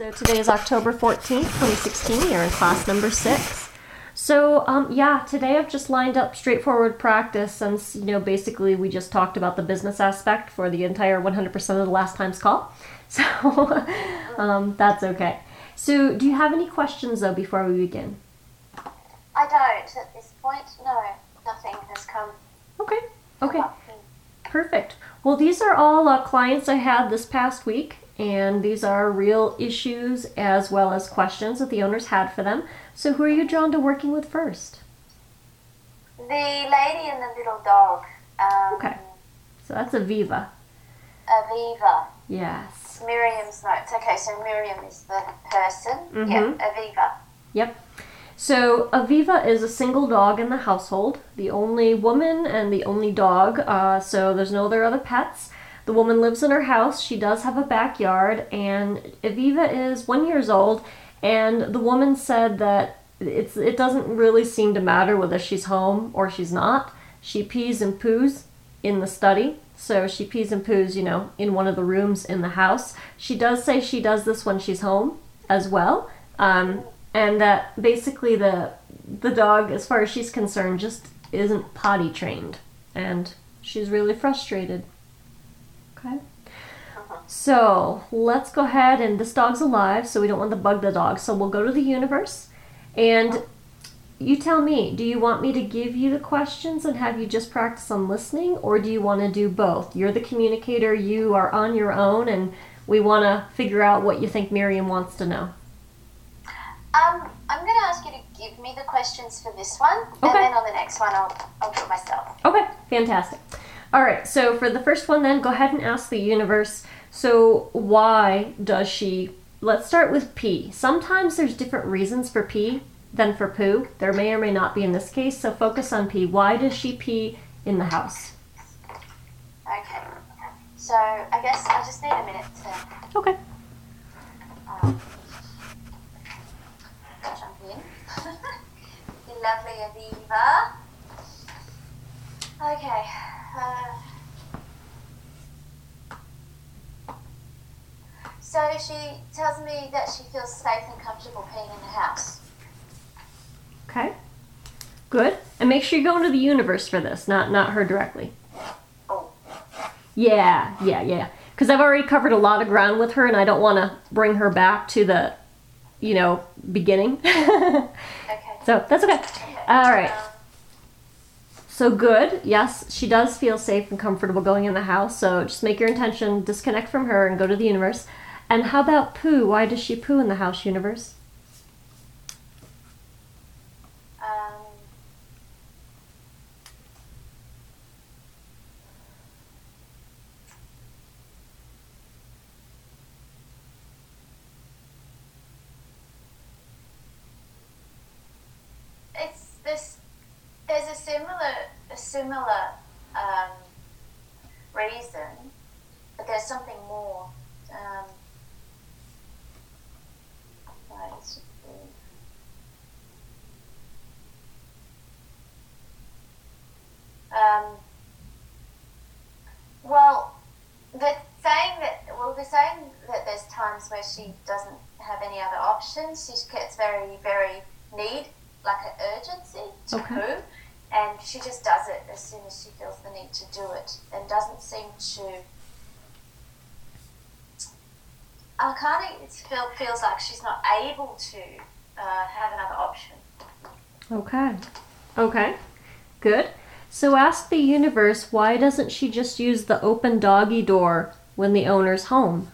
So today is October 14th, 2016. You're in class number six. So, um, yeah, today I've just lined up straightforward practice since, you know, basically we just talked about the business aspect for the entire 100% of the last time's call. So, um, that's okay. So, do you have any questions, though, before we begin? I don't at this point. No, nothing has come. Okay, okay. Perfect. Well, these are all uh, clients I had this past week, and these are real issues as well as questions that the owners had for them. So, who are you drawn to working with first? The lady and the little dog. Um, Okay. So, that's Aviva. Aviva. Yes. Miriam's notes. Okay, so Miriam is the person. Mhm. Yeah, Aviva. Yep. So, Aviva is a single dog in the household, the only woman and the only dog, uh, so there's no other other pets. The woman lives in her house. She does have a backyard, and Aviva is one years old. And the woman said that it's it doesn't really seem to matter whether she's home or she's not. She pees and poos in the study, so she pees and poos, you know, in one of the rooms in the house. She does say she does this when she's home as well, um, and that basically the the dog, as far as she's concerned, just isn't potty trained, and she's really frustrated. Okay. So let's go ahead and this dog's alive, so we don't want to bug the dog. So we'll go to the universe, and you tell me. Do you want me to give you the questions and have you just practice on listening, or do you want to do both? You're the communicator. You are on your own, and we want to figure out what you think Miriam wants to know. Um, I'm going to ask you to give me the questions for this one, Okay. and then on the next one I'll, I'll do it myself. Okay, fantastic. All right, so for the first one, then go ahead and ask the universe. So, why does she? Let's start with pee. Sometimes there's different reasons for pee than for poo. There may or may not be in this case, so focus on pee. Why does she pee in the house? Okay. So I guess I just need a minute to Okay. um, jump in. the lovely Aviva. Okay. Uh, so she tells me that she feels safe and comfortable being in the house. Okay. Good. And make sure you go into the universe for this, not not her directly. Oh, Yeah, yeah, yeah. Because I've already covered a lot of ground with her, and I don't want to bring her back to the, you know, beginning. okay. so that's okay. All right. Um, So good. Yes, she does feel safe and comfortable going in the house. So just make your intention, disconnect from her, and go to the universe. And how about poo? Why does she poo in the house, universe? um, it's this. There's a similar, a similar um, reason, but there's something more. Um, right, Um, well, they're saying that. Well, they're saying that there's times where she doesn't have any other options. She gets very, very need, like an urgency to Okay. poo, and she just does it as soon as she feels the need to do it, and doesn't seem to. I kind of feel, feels like she's not able to uh, have another option. Okay. Okay. Good. So ask the universe why doesn't she just use the open doggy door when the owner's home?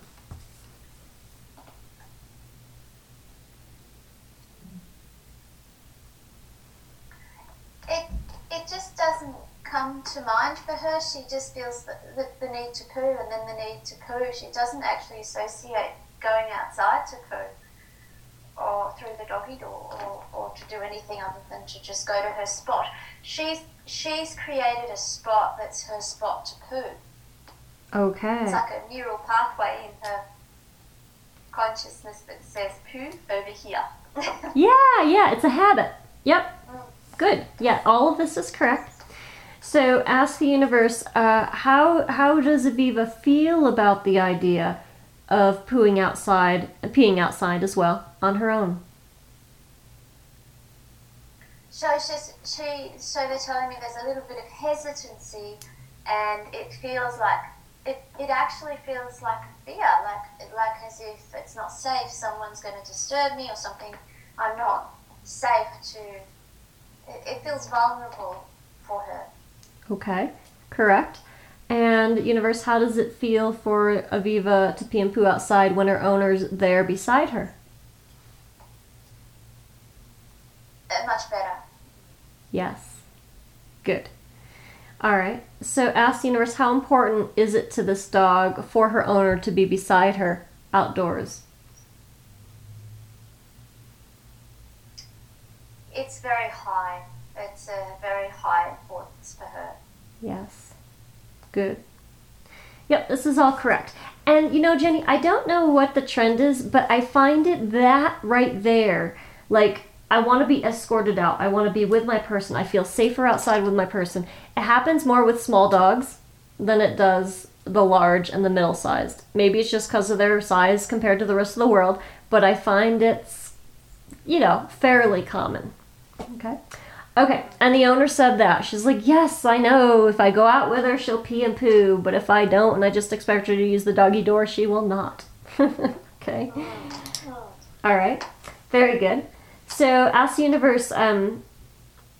It it just doesn't come to mind for her. She just feels the, the, the need to poo and then the need to poo. She doesn't actually associate going outside to poo. or through the doggy door or, or to do anything other than to just go to her spot. She's she's created a spot that's her spot to poo. Okay. It's like a neural pathway in her consciousness that says poo over here. Yeah, yeah, it's a habit. Yep. Mm. Good. Yeah, all of this is correct. So, ask the universe, uh, how how does Aviva feel about the idea of pooing outside, peeing outside as well on her own? So she's, she, so they're telling me there's a little bit of hesitancy, and it feels like it, it actually feels like fear, like like as if it's not safe. Someone's going to disturb me or something. I'm not safe to. It, it feels vulnerable for her. Okay, correct. And universe, how does it feel for Aviva to pee and poo outside when her owner's there beside her? Uh, much better. Yes. Good. All right. So ask the universe, how important is it to this dog for her owner to be beside her outdoors? It's very high. It's a very high importance for her. Yes. Good. Yep, this is all correct. And you know, Jenny, I don't know what the trend is, but I find it that right there. Like, I want to be escorted out. I want to be with my person. I feel safer outside with my person. It happens more with small dogs than it does the large and the middle sized. Maybe it's just because of their size compared to the rest of the world, but I find it's, you know, fairly common. Okay. Okay, and the owner said that. She's like, Yes, I know. If I go out with her, she'll pee and poo, but if I don't and I just expect her to use the doggy door, she will not. okay. All right. Very good. So, ask the universe. Um,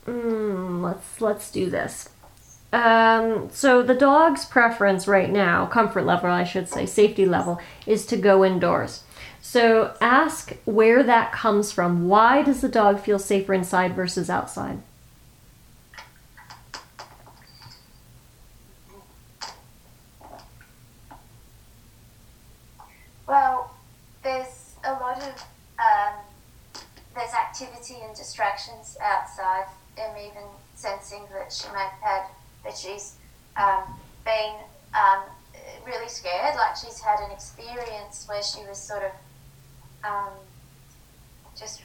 mm, let's let's do this. Um, so the dog's preference right now, comfort level, I should say, safety level, is to go indoors. So ask where that comes from. Why does the dog feel safer inside versus outside? Well, there's a lot of um, there's activity and distractions outside. I'm even sensing that she may have had that she's um, been um, really scared, like she's had an experience where she was sort of um, just,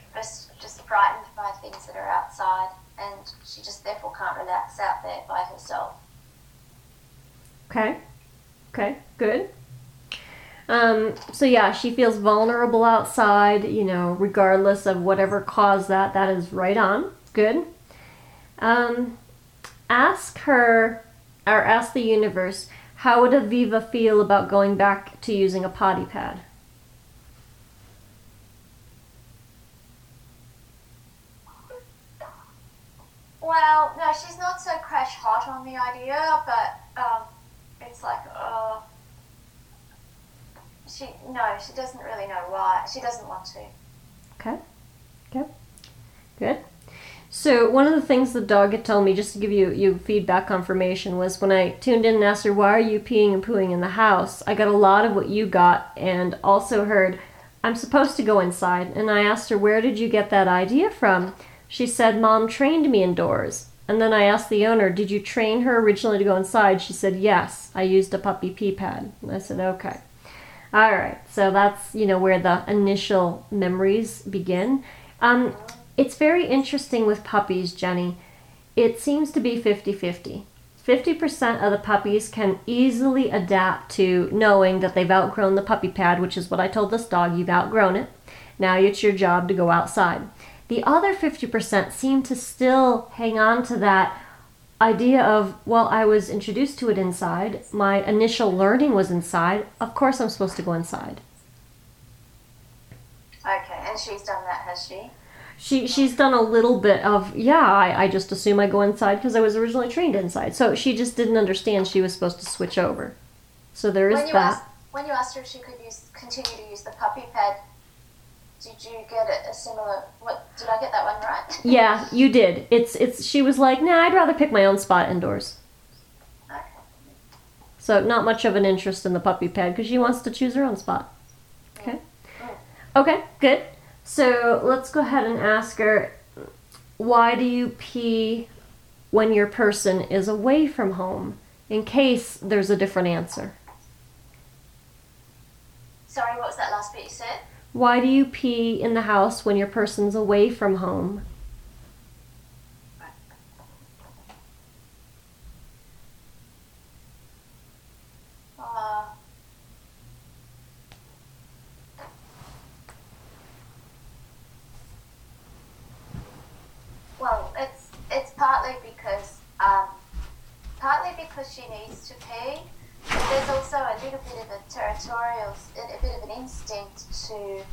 just frightened by things that are outside, and she just therefore can't relax out there by herself. Okay. Okay, good. Um, so yeah, she feels vulnerable outside, you know, regardless of whatever caused that. That is right on. Good. Um, ask her, or ask the universe, how would Aviva feel about going back to using a potty pad? Well, no, she's not so crash hot on the idea, but um, it's like, uh, she no, she doesn't really know why. She doesn't want to. Okay. Okay. Good. So one of the things the dog had told me, just to give you you feedback confirmation, was when I tuned in and asked her, "Why are you peeing and pooing in the house?" I got a lot of what you got, and also heard, "I'm supposed to go inside." And I asked her, "Where did you get that idea from?" She said, "Mom trained me indoors." And then I asked the owner, "Did you train her originally to go inside?" She said, "Yes, I used a puppy pee pad." And I said, "Okay." All right, so that's you know where the initial memories begin. Um, it's very interesting with puppies, Jenny. It seems to be 50 50. 50% of the puppies can easily adapt to knowing that they've outgrown the puppy pad, which is what I told this dog you've outgrown it. Now it's your job to go outside. The other 50% seem to still hang on to that idea of, well, I was introduced to it inside. My initial learning was inside. Of course, I'm supposed to go inside. Okay, and she's done that, has she? She she's done a little bit of yeah. I, I just assume I go inside because I was originally trained inside. So she just didn't understand she was supposed to switch over. So there is when you that. asked when you asked her if she could use continue to use the puppy pad, did you get a, a similar? What did I get that one right? Yeah, you did. It's it's. She was like, nah, I'd rather pick my own spot indoors. okay. So not much of an interest in the puppy pad because she wants to choose her own spot. Okay. Mm. Okay, good. So let's go ahead and ask her why do you pee when your person is away from home? In case there's a different answer. Sorry, what was that last bit you said? Why do you pee in the house when your person's away from home? Uh, well, it's it's partly because um, partly because she needs to pee. But there's also a little bit of a territorial, a bit of an instinct to.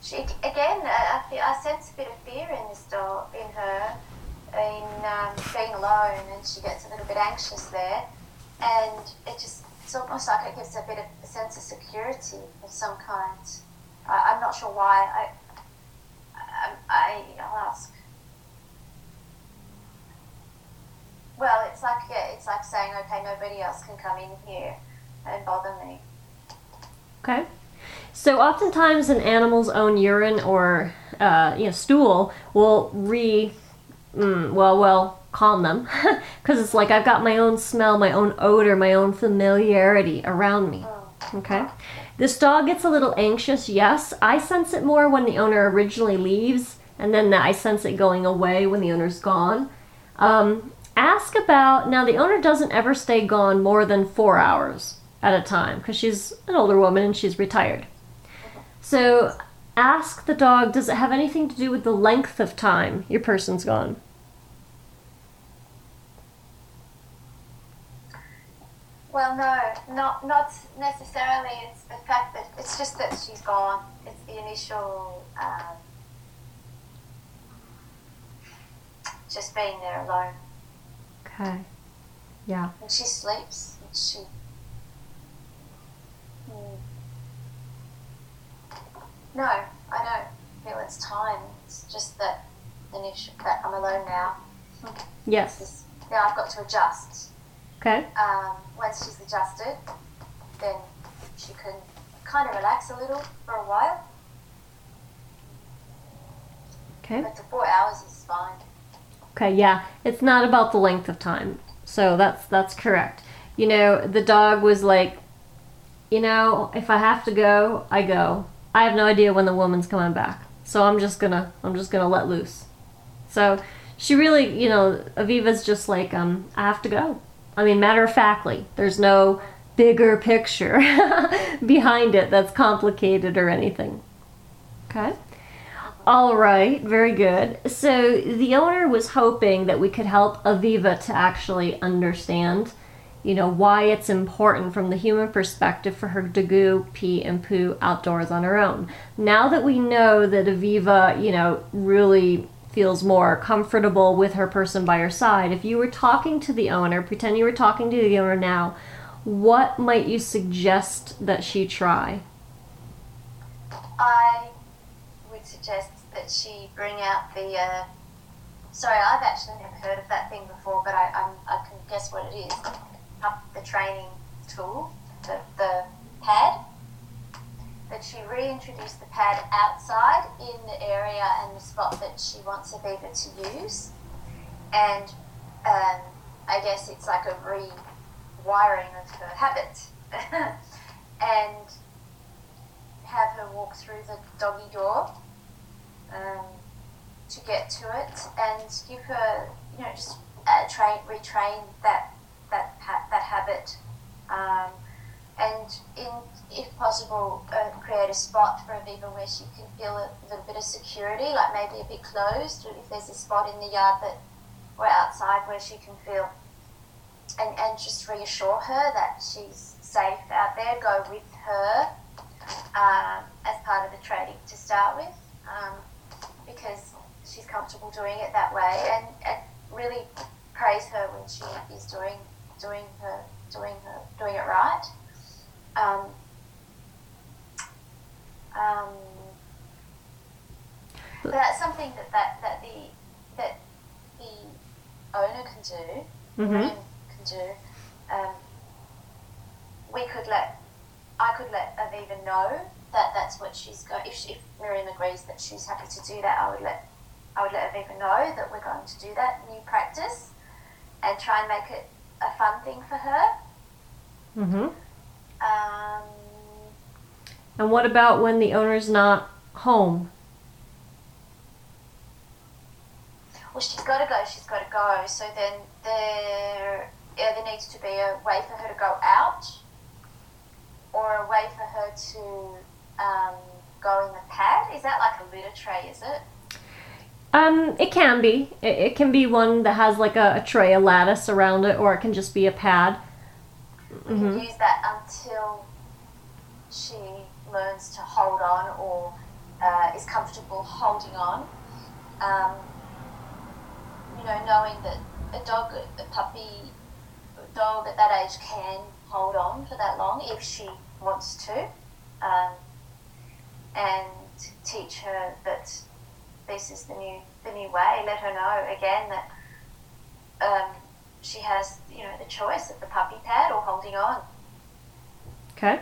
She again, I, I, sense a bit of fear in this dog, in her, in um, being alone, and she gets a little bit anxious there, and it just it's almost like it gives a bit of a sense of security of some kind. I, I'm not sure why. I, I, I I'll ask. Well, it's like yeah, it's like saying, okay, nobody else can come in here and bother me. Okay. So oftentimes an animal's own urine or uh, you know stool will re mm, well well calm them because it's like I've got my own smell, my own odor, my own familiarity around me. Okay. This dog gets a little anxious. Yes, I sense it more when the owner originally leaves, and then I sense it going away when the owner's gone. Um, ask about now. The owner doesn't ever stay gone more than four hours at a time because she's an older woman and she's retired. So ask the dog does it have anything to do with the length of time your person's gone? Well, no, not not necessarily. It's the fact that it's just that she's gone. It's the initial, um, just being there alone. Okay. Yeah. And she sleeps. And she. No, I don't feel it's time. It's just that initial that I'm alone now. Yes. Now I've got to adjust. Okay. um, once she's adjusted, then she can kind of relax a little for a while. Okay. But the four hours is fine. Okay, yeah. It's not about the length of time. So that's that's correct. You know, the dog was like, you know, if I have to go, I go. I have no idea when the woman's coming back. So I'm just gonna I'm just gonna let loose. So she really, you know, Aviva's just like, um, I have to go. I mean, matter of factly, there's no bigger picture behind it that's complicated or anything. Okay. All right, very good. So the owner was hoping that we could help Aviva to actually understand, you know, why it's important from the human perspective for her to go pee and poo outdoors on her own. Now that we know that Aviva, you know, really feels more comfortable with her person by her side, if you were talking to the owner, pretend you were talking to the owner now, what might you suggest that she try? I would suggest that she bring out the. Uh, sorry, I've actually never heard of that thing before, but I, I'm, I can guess what it is. Up the training tool, the, the pad. That she reintroduced the pad outside in the area and the spot that she wants Aviva to use. And um, I guess it's like a rewiring of her habit. and have her walk through the doggy door um, to get to it and give her, you know, just uh, train, retrain that that ha- that habit, um, and in if possible, uh, create a spot for Aviva where she can feel a little bit of security, like maybe a bit closed, or if there's a spot in the yard that or outside where she can feel, and and just reassure her that she's safe out there. Go with her um, as part of the training to start with, um, because she's comfortable doing it that way, and, and really praise her when she is doing doing her doing her doing it right. Um, um, but that's something that, that, that the that the owner can do, Mhm. Can do. Um, we could let I could let Aviva know that that's what she's going. If, she, if Miriam agrees that she's happy to do that, I would let I would let Aviva know that we're going to do that new practice, and try and make it a fun thing for her. Mm-hmm. Um, And what about when the owner's not home? well, she's got to go. She's got to go. So then there yeah, there needs to be a way for her to go out, or a way for her to um, go in the pad. Is that like a litter tray? Is it? Um, it can be. It, it can be one that has like a, a tray, a lattice around it, or it can just be a pad. We can use that until she learns to hold on or uh, is comfortable holding on. Um, you know, knowing that a dog, a puppy, a dog at that age can hold on for that long if she wants to, um, and teach her that this is the new the new way. Let her know again that um, she has you know the choice of the puppy pad or holding on. Okay.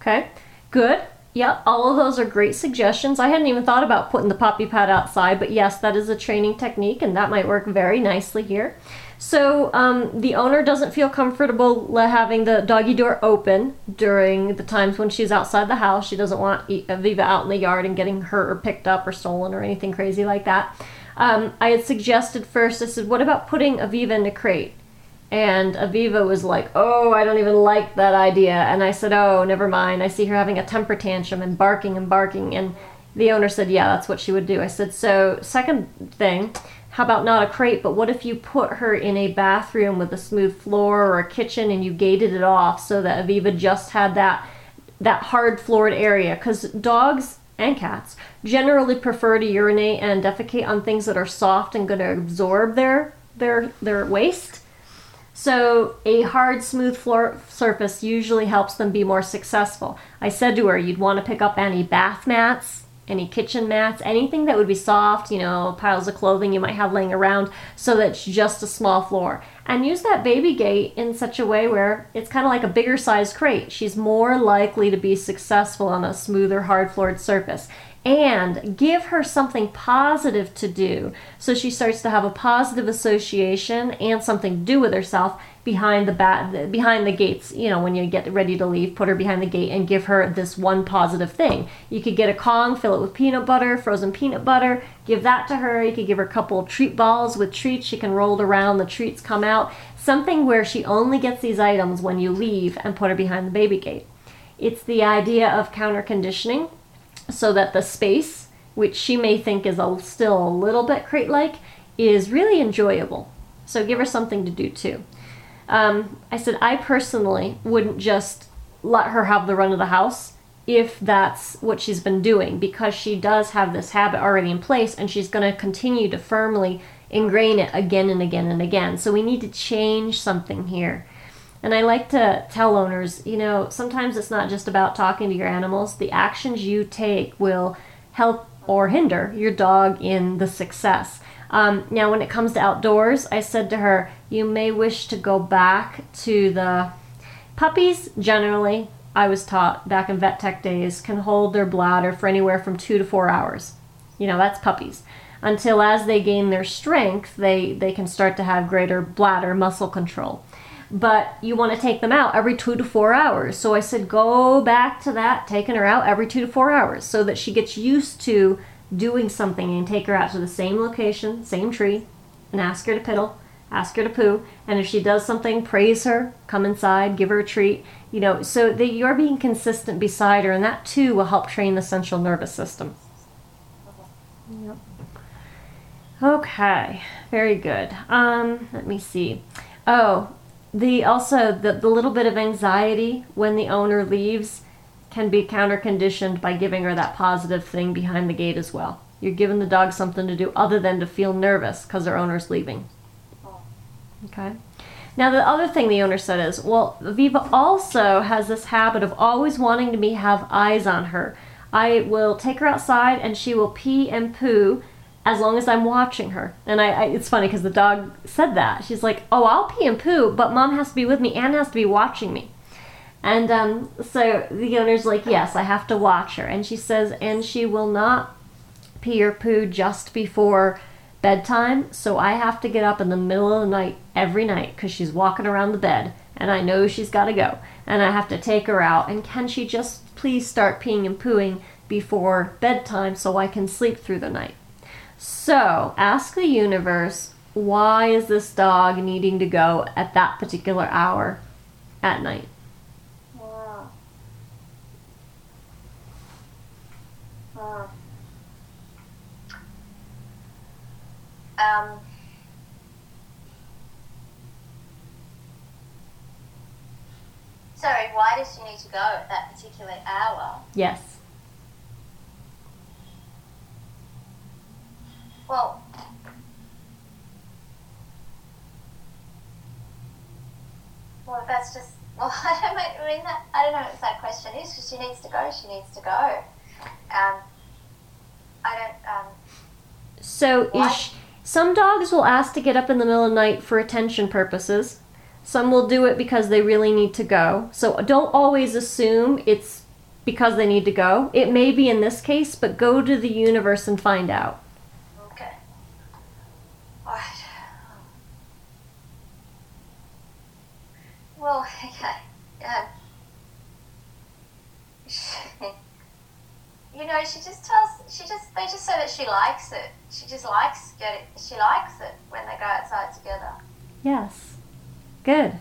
Okay. Good. Yep, all of those are great suggestions. I hadn't even thought about putting the puppy pad outside, but yes, that is a training technique, and that might work very nicely here. So um, the owner doesn't feel comfortable le- having the doggy door open during the times when she's outside the house. She doesn't want Aviva out in the yard and getting hurt or picked up or stolen or anything crazy like that. Um, I had suggested first, I said, what about putting Aviva in a crate? And Aviva was like, Oh, I don't even like that idea. And I said, Oh, never mind. I see her having a temper tantrum and barking and barking. And the owner said, Yeah, that's what she would do. I said, So, second thing, how about not a crate, but what if you put her in a bathroom with a smooth floor or a kitchen and you gated it off so that Aviva just had that that hard floored area? Because dogs and cats generally prefer to urinate and defecate on things that are soft and going to absorb their their their waste. So a hard, smooth floor surface usually helps them be more successful. I said to her, you'd want to pick up any bath mats, any kitchen mats, anything that would be soft, you know, piles of clothing you might have laying around, so that it's just a small floor. And use that baby gate in such a way where it's kind of like a bigger size crate. She's more likely to be successful on a smoother, hard floored surface and give her something positive to do so she starts to have a positive association and something to do with herself behind the bat behind the gates you know when you get ready to leave put her behind the gate and give her this one positive thing. You could get a kong fill it with peanut butter frozen peanut butter give that to her. You could give her a couple treat balls with treats. She can roll it around the treats come out. Something where she only gets these items when you leave and put her behind the baby gate. It's the idea of counter conditioning so that the space, which she may think is a, still a little bit crate like, is really enjoyable. So give her something to do too. Um, I said, I personally wouldn't just let her have the run of the house if that's what she's been doing because she does have this habit already in place and she's going to continue to firmly ingrain it again and again and again. So we need to change something here. And I like to tell owners, you know, sometimes it's not just about talking to your animals. The actions you take will help or hinder your dog in the success. Um, now, when it comes to outdoors, I said to her, you may wish to go back to the puppies. Generally, I was taught back in vet tech days, can hold their bladder for anywhere from two to four hours. You know, that's puppies. Until as they gain their strength, they, they can start to have greater bladder muscle control but you want to take them out every two to four hours. So I said, go back to that, taking her out every two to four hours so that she gets used to doing something and take her out to the same location, same tree, and ask her to piddle, ask her to poo. And if she does something, praise her, come inside, give her a treat, you know, so that you're being consistent beside her, and that too will help train the central nervous system. Yep. Okay, very good. Um, let me see. Oh, the also the, the little bit of anxiety when the owner leaves can be counter conditioned by giving her that positive thing behind the gate as well. You're giving the dog something to do other than to feel nervous because their owner's leaving. Okay. Now the other thing the owner said is, well, Viva also has this habit of always wanting to me have eyes on her. I will take her outside and she will pee and poo as long as I'm watching her. And I, I it's funny because the dog said that. She's like, "Oh, I'll pee and poo, but mom has to be with me and has to be watching me." And um, so the owner's like, Yes, I have to watch her. And she says, And she will not pee or poo just before bedtime. So I have to get up in the middle of the night every night because she's walking around the bed. And I know she's got to go. And I have to take her out. And can she just please start peeing and pooing before bedtime so I can sleep through the night? So ask the universe why is this dog needing to go at that particular hour at night? Wow. Wow. Um, sorry, why does she need to go at that particular hour? Yes. Well, well, that's just. Well, I don't know- I mean that. I don't know what that question is. Because she needs to go. She needs to go. Um, I don't. Um, So is sh- some dogs will ask to get up in the middle of the night for attention purposes. Some will do it because they really need to go. So don't always assume it's because they need to go. It may be in this case, but go to the universe and find out. Okay. Alright. Well, okay. Um, you know, she just tells, she just, they just say that she likes it. She just likes get it. she likes it when they go outside together. Yes. Good.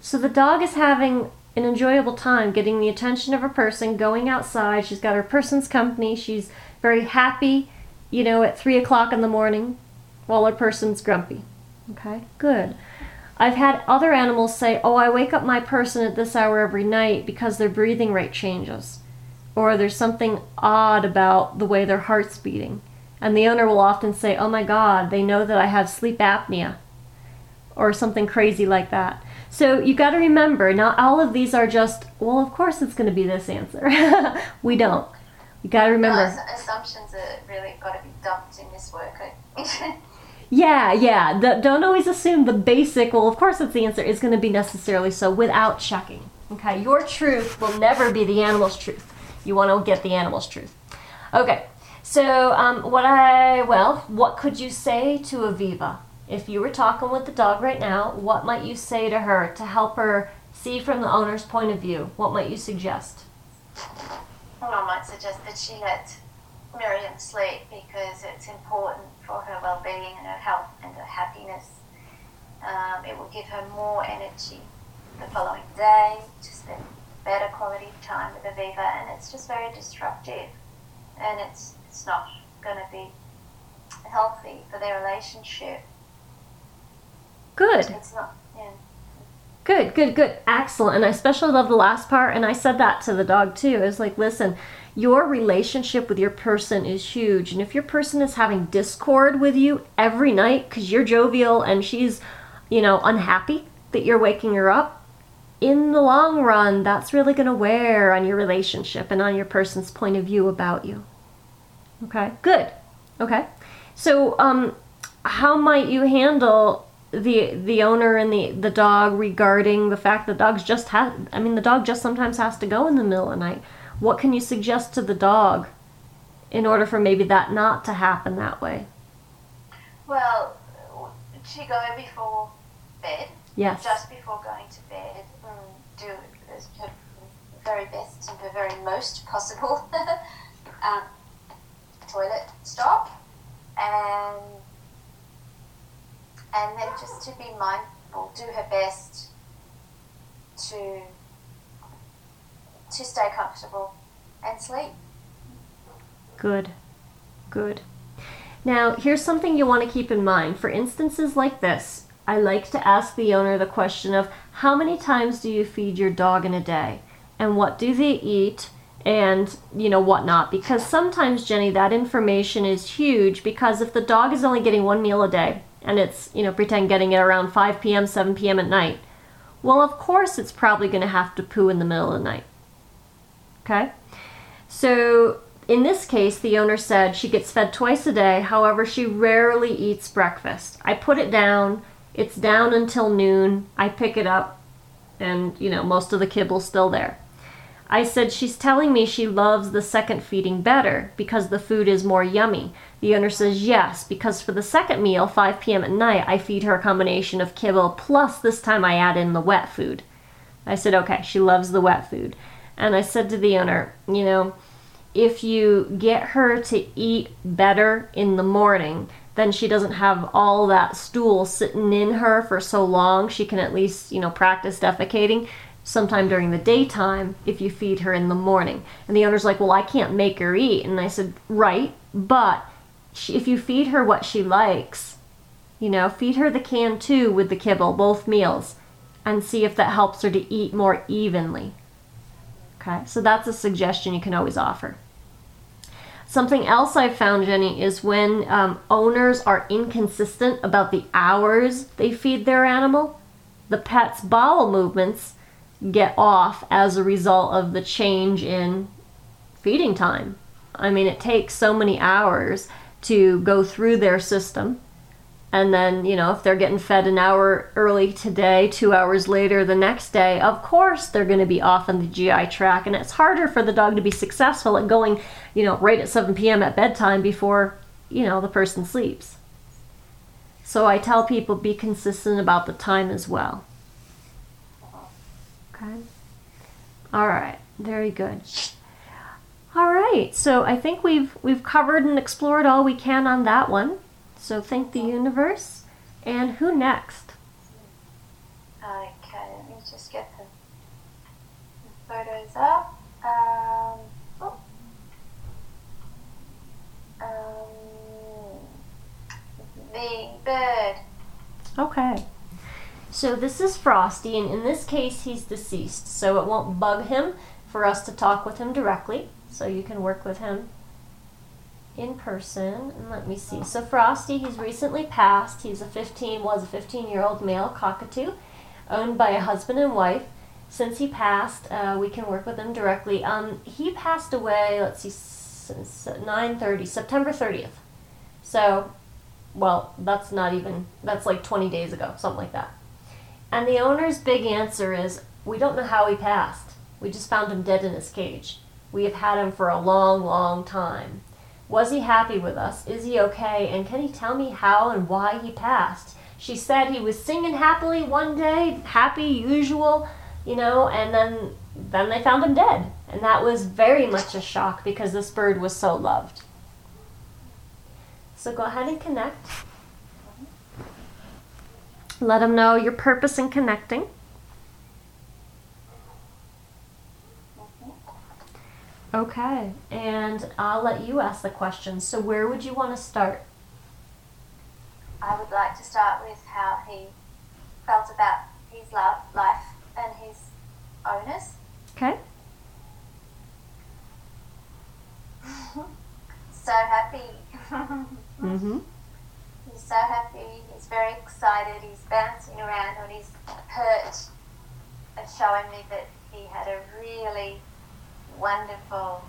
So the dog is having an enjoyable time getting the attention of a person, going outside. She's got her person's company. She's very happy, you know, at three o'clock in the morning while her person's grumpy. Okay, good. I've had other animals say, Oh, I wake up my person at this hour every night because their breathing rate changes. Or there's something odd about the way their heart's beating. And the owner will often say, Oh my God, they know that I have sleep apnea or something crazy like that. So you got to remember, not all of these are just, well, of course it's going to be this answer. we don't. You got to remember. Ass- assumptions are really got to be dumped in this work. Yeah, yeah. The, don't always assume the basic, well, of course it's the answer, is going to be necessarily so without checking. Okay, your truth will never be the animal's truth. You want to get the animal's truth. Okay, so um, what I, well, what could you say to Aviva? If you were talking with the dog right now, what might you say to her to help her see from the owner's point of view? What might you suggest? Well, I might suggest that she let Miriam sleep because it's important for her well-being and her health and her happiness. Um, it will give her more energy the following day to spend better quality time with Aviva, and it's just very disruptive, and it's it's not going to be healthy for their relationship. Good. It's not. Yeah. Good, good, good. Excellent. And I especially love the last part. And I said that to the dog too. It was like, listen, your relationship with your person is huge. And if your person is having discord with you every night because you're jovial and she's, you know, unhappy that you're waking her up, in the long run, that's really going to wear on your relationship and on your person's point of view about you. Okay, good. Okay. So, um, how might you handle the the owner and the the dog regarding the fact that dogs just have I mean the dog just sometimes has to go in the middle of the night. What can you suggest to the dog in order for maybe that not to happen that way? Well, she go before bed. Yes. just before going to bed, do her very best and the very most possible um, toilet stop, and and then just to be mindful, do her best to to stay comfortable and sleep. Good. Good. Now, here's something you want to keep in mind. For instances like this, I like to ask the owner the question of how many times do you feed your dog in a day? And what do they eat? And, you know, whatnot. Because sometimes, Jenny, that information is huge because if the dog is only getting one meal a day and it's, you know, pretend getting it around 5 p.m., 7 p.m. at night, well, of course it's probably going to have to poo in the middle of the night. Okay? So, in this case, the owner said she gets fed twice a day, however, she rarely eats breakfast. I put it down, it's down until noon, I pick it up, and you know most of the kibble's still there. I said, She's telling me she loves the second feeding better because the food is more yummy. The owner says, Yes, because for the second meal, 5 p.m. at night, I feed her a combination of kibble plus this time I add in the wet food. I said, Okay, she loves the wet food. And I said to the owner, You know, if you get her to eat better in the morning, then she doesn't have all that stool sitting in her for so long. She can at least, you know, practice defecating sometime during the daytime if you feed her in the morning. And the owner's like, Well, I can't make her eat. And I said, Right, but she, if you feed her what she likes, you know, feed her the can too with the kibble, both meals, and see if that helps her to eat more evenly. Okay, so that's a suggestion you can always offer. Something else I've found, Jenny, is when um, owners are inconsistent about the hours they feed their animal, the pet's bowel movements get off as a result of the change in feeding time. I mean, it takes so many hours to go through their system. And then, you know, if they're getting fed an hour early today, two hours later the next day, of course they're going to be off on the GI tract. And it's harder for the dog to be successful at going, you know, right at 7 p.m. at bedtime before, you know, the person sleeps. So I tell people be consistent about the time as well. Okay. All right. Very good. All right. So I think we've we've covered and explored all we can on that one. So thank the universe. And who next? Okay, let me just get the photos up. Um, oh. um, the bird. Okay. So this is Frosty, and in this case, he's deceased, so it won't bug him for us to talk with him directly. So you can work with him in person. And let me see. So Frosty, he's recently passed. He's a 15, was a 15 year old male cockatoo, owned by a husband and wife. Since he passed, uh, we can work with him directly. Um, he passed away. Let's see, since 9:30, September 30th. So, well, that's not even. That's like 20 days ago, something like that. And the owner's big answer is we don't know how he passed. We just found him dead in his cage. We have had him for a long, long time. Was he happy with us? Is he okay? And can he tell me how and why he passed? She said he was singing happily one day, happy, usual, you know, and then then they found him dead. And that was very much a shock because this bird was so loved. So go ahead and connect. Let them know your purpose in connecting. Okay, and I'll let you ask the question. So, where would you want to start? I would like to start with how he felt about his love, life and his owners. Okay. So happy. Mm-hmm. He's so happy. He's very excited. He's bouncing around on his perch and showing me that he had a really wonderful,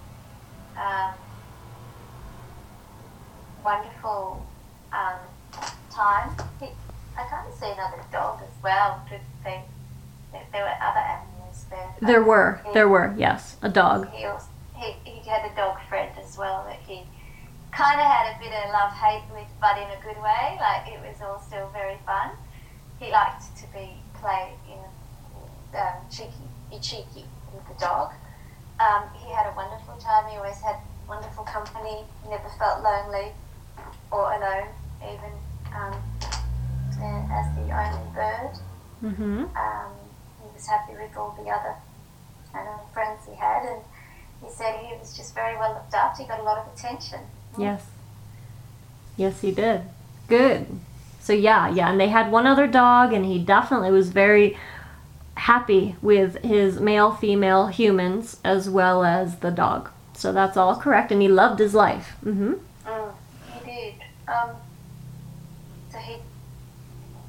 um, wonderful um, time. I can't see another dog as well. Did they, there, there were other animals there. There were, He- there were, yes, a dog. He, also, he, he had a dog friend as well that he kind of had a bit of love hate with, but in a good way. Like it was all still very fun. He liked to be play in um, cheeky, be cheeky with the dog. Um, he had a wonderful time. He always had wonderful company. He never felt lonely or alone, even um, as the only bird. Mm-hmm. Um, he was happy with all the other friends he had, and he said he was just very well looked after. He got a lot of attention. Yes. Yes, he did. Good. So yeah, yeah, and they had one other dog, and he definitely was very happy with his male, female humans as well as the dog. So that's all correct, and he loved his life. Mm-hmm. Mm, he did. Um, so he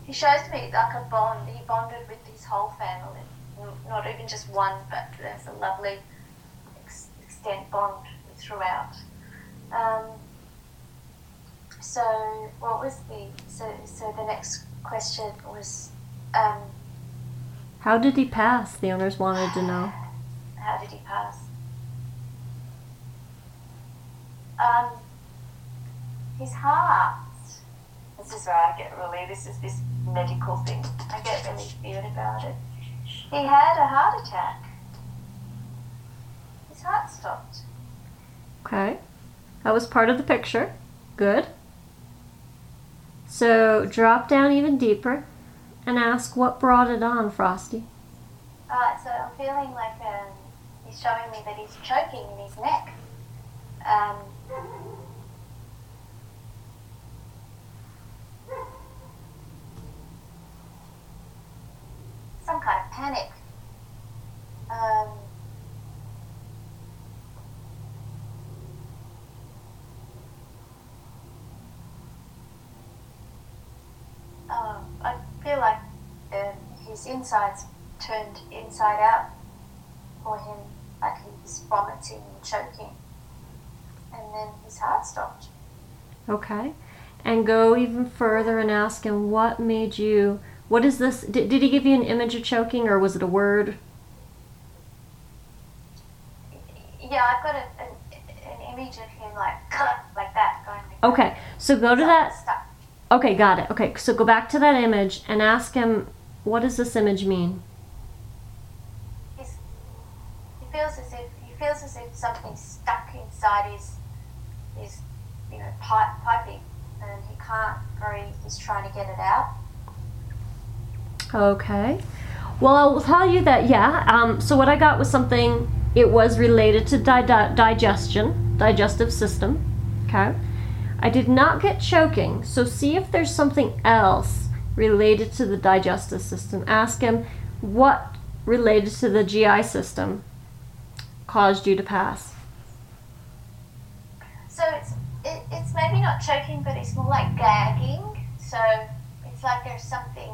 he shows me like a bond. He bonded with his whole family, not even just one, but there's a lovely ex- extent bond throughout. Um, so what was the so so the next question was um, How did he pass? The owners wanted to know. How did he pass? Um, his heart. This is where I get really, this is this medical thing. I get really weird about it. He had a heart attack. His heart stopped. Okay. That was part of the picture. Good. So drop down even deeper and ask what brought it on, Frosty. Alright, so I'm feeling like um, he's showing me that he's choking in his neck. Um, some kind of panic. Um, I feel like um, his insides turned inside out for him, like he was vomiting and choking. And then his heart stopped. Okay. And go even further and ask him what made you. What is this? Did, did he give you an image of choking or was it a word? Yeah, I've got a, an, an image of him like like that going. Like Okay. So go to that. Okay, got it. Okay, so go back to that image and ask him what does this image mean? He's, he feels as if he feels as if something's stuck inside his his you know pipe, piping, and he can't breathe. He's trying to get it out. Okay. Well, I will tell you that, yeah. Um, so, what I got was something, it was related to di- di- digestion, digestive system. Okay. I did not get choking. So, see if there's something else related to the digestive system. Ask him what related to the GI system caused you to pass. So it's it, it's maybe not choking, but it's more like gagging. So it's like there's something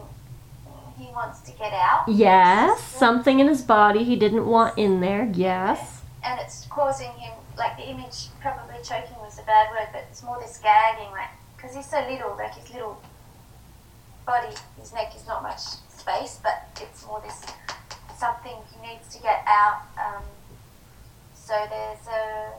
he wants to get out. Yes, something in his body he didn't want in there. Yes. and it's causing him like the image probably choking was a bad word but it's more this gagging like because he's so little like his little body his neck is not much space but it's more this something he needs to get out um, so there's a,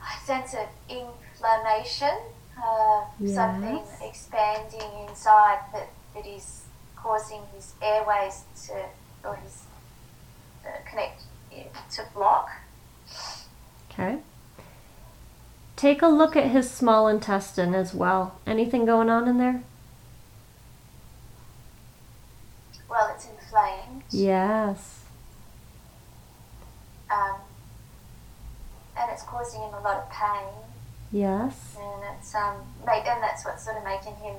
a sense of inflammation uh, something expanding inside that, that is causing his airways to or his uh, connect to block. Okay. Take a look at his small intestine as well. Anything going on in there? Well, it's inflamed, Yes. um, and it's causing him a lot of pain, Yes. and it's um, and that's what's sort of making him,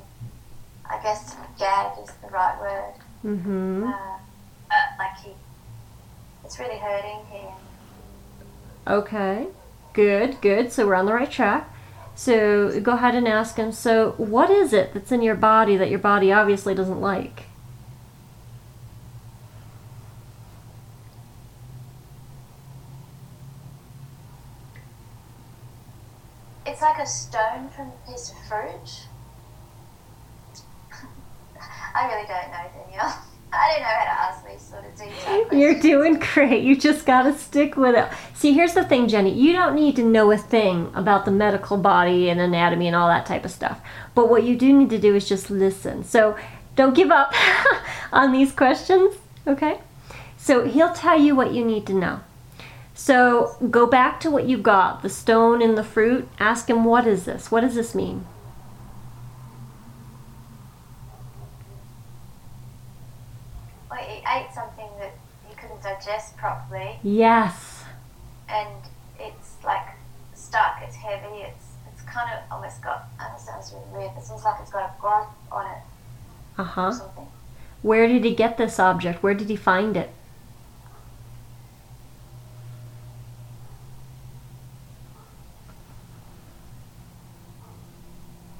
I guess, gag is the right word. Mm-hmm. Uh, like he, it's really hurting him. Okay. Good, good. So we're on the right track. So go ahead and ask him, so what is it that's in your body that your body obviously doesn't like? It's like a stone from a piece of fruit. I really don't know, Danielle. I don't know how to ask these sort of detailed questions. You're doing great. You just got to stick with it. See, here's the thing, Jenny. You don't need to know a thing about the medical body and anatomy and all that type of stuff. But what you do need to do is just listen. So don't give up on these questions, okay? So he'll tell you what you need to know. So go back to what you got the stone and the fruit. Ask him, what is this? What does this mean? Well, he ate something that he couldn't digest properly, Yes. and it's like stuck. It's heavy. It's it's kind of almost got. I know it sounds really weird. But it seems like it's got a growth on it Uh huh. Where did he get this object? Where did he find it?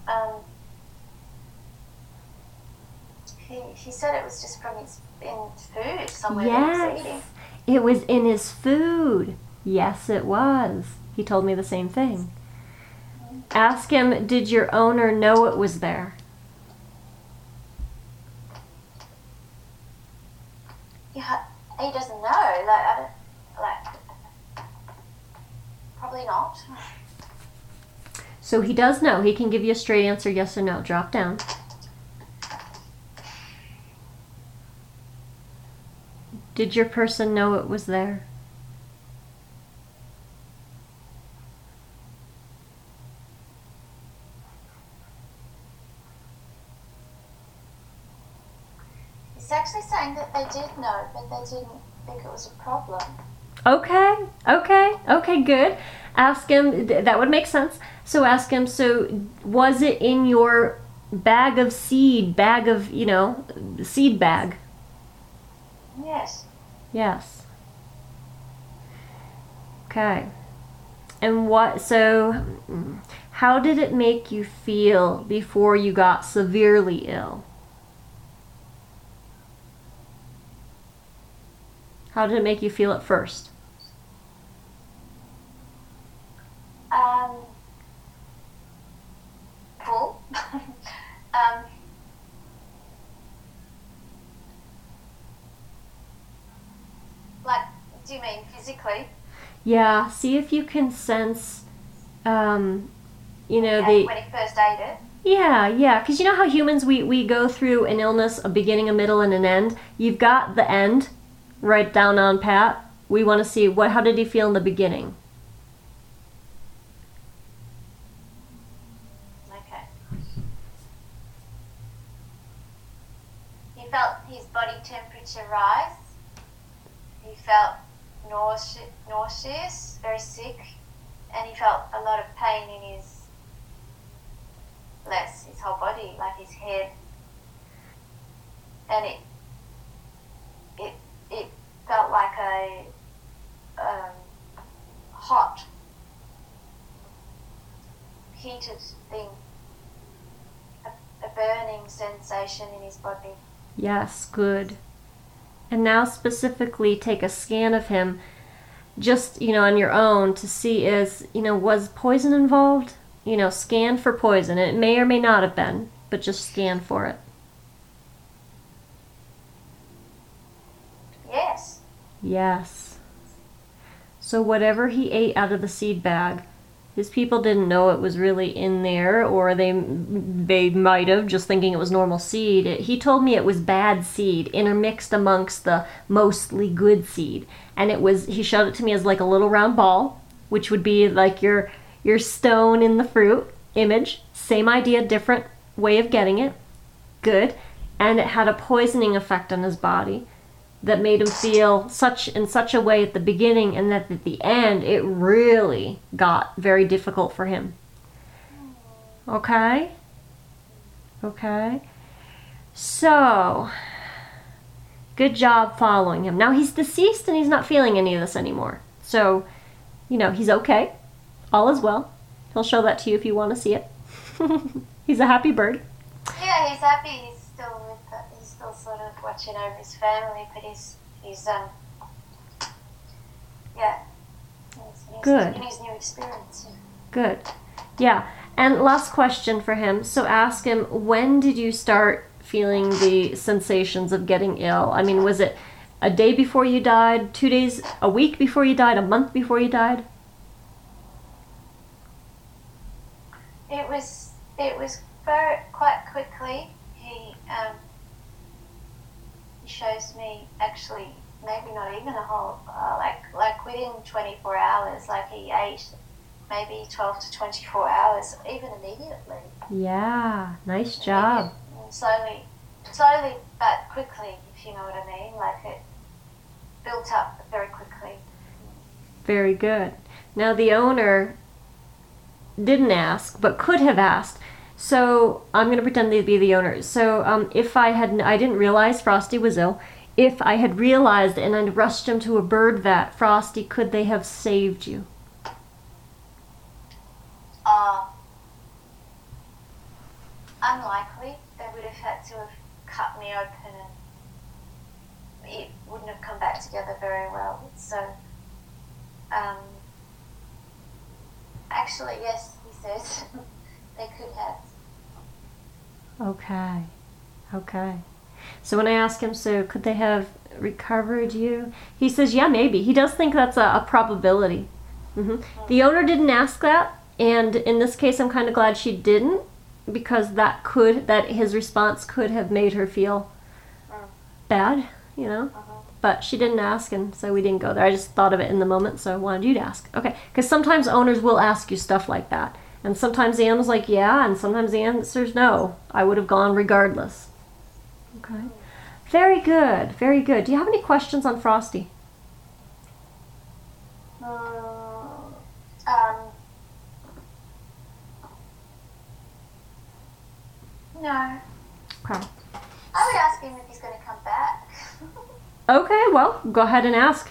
Um, he, he said it was just from his in food somewhere that he was eating. It was in his food. Yes, it was. He told me the same thing. Ask him, did your owner know it was there? Yeah, he doesn't know. Like, I don't, like, probably not. So he does know. He can give you a straight answer, yes or no. Drop down. Did your person know it was there? He's actually saying that they did know, but they didn't think it was a problem. Okay, okay, okay, good. Ask him, that would make sense. So ask him, so was it in your bag of seed, bag of, you know, seed bag? Yes. Yes. Okay. And what, so, how did it make you feel before you got severely ill? How did it make you feel at first? Um, full. um, like, do you mean physically? Yeah, see if you can sense, um, you know, Yeah, the. when he first ate it. Yeah, yeah, because you know how humans we we go through an illness, a beginning, a middle, and an end. You've got the end, right down on pat. We want to see what. How did he feel in the beginning? Okay. He felt his body temperature rise. He felt nauseous, nauseous, very sick, and he felt a lot of pain in his legs, his whole body, like his head. And it it it felt like a um, hot, heated thing a, a burning sensation in his body. Yes, good. And now specifically take a scan of him, just you know on your own to see is you know was poison involved. You know, scan for poison. It may or may not have been, but just scan for it. Yes. Yes. So whatever he ate out of the seed bag, his people didn't know it was really in there, or they they might have just thinking it was normal seed. It- he told me it was bad seed intermixed amongst the mostly good seed, and it was. He showed it to me as like a little round ball, which would be like your your stone in the fruit image. Same idea, different way of getting it. Good, and it had a poisoning effect on his body that made him feel such in such a way at the beginning and that at the end it really got very difficult for him. Okay? Okay. So, good job following him. Now he's deceased and he's not feeling any of this anymore. So, you know, he's okay. All is well. He'll show that to you if you want to see it. he's a happy bird. Yeah, he's happy. He's still with. The, he's still sort of watching over his family, but he's he's um. Yeah. He's, he's Good. In his new experience. yeah. Good. Yeah. And last question for him. So ask him, when did you start feeling the sensations of getting ill? I mean, was it a day before you died, two days, a week before you died, a month before you died? It was it was very quite quickly. He um. Shows me actually maybe not even a whole uh, like like within 24 hours. Like he ate maybe 12 to 24 hours, even immediately. Yeah. Nice job. And slowly, slowly but quickly, if you know what I mean. Like it built up very quickly. Very good. Now the owner didn't ask, but could have asked. So I'm going to pretend to be the owner. So um, if I had, I didn't realize Frosty was ill. If I had realized and I'd rushed him to a bird vet, Frosty, could they have saved you? Uh, unlikely. They would have had to have cut me open and it wouldn't have come back together very well. So, um, actually, yes, he says they could have. Okay. Okay. So when I ask him, so could they have recovered you? He says, yeah, maybe. He does think that's a, a probability. hmm The owner didn't ask that, and in this case, I'm kind of glad she didn't because that could that his response could have made her feel bad, you know. But she didn't ask, and so we didn't go there. I just thought of it in the moment, so I wanted you to ask. Okay, because sometimes owners will ask you stuff like that, and sometimes the answer's like yeah, and sometimes the answer's no. I would have gone regardless. Okay, very good, very good. Do you have any questions on Frosty? Mm, um, no. Okay. I would ask him if he's going to come back. Okay, well, go ahead and ask.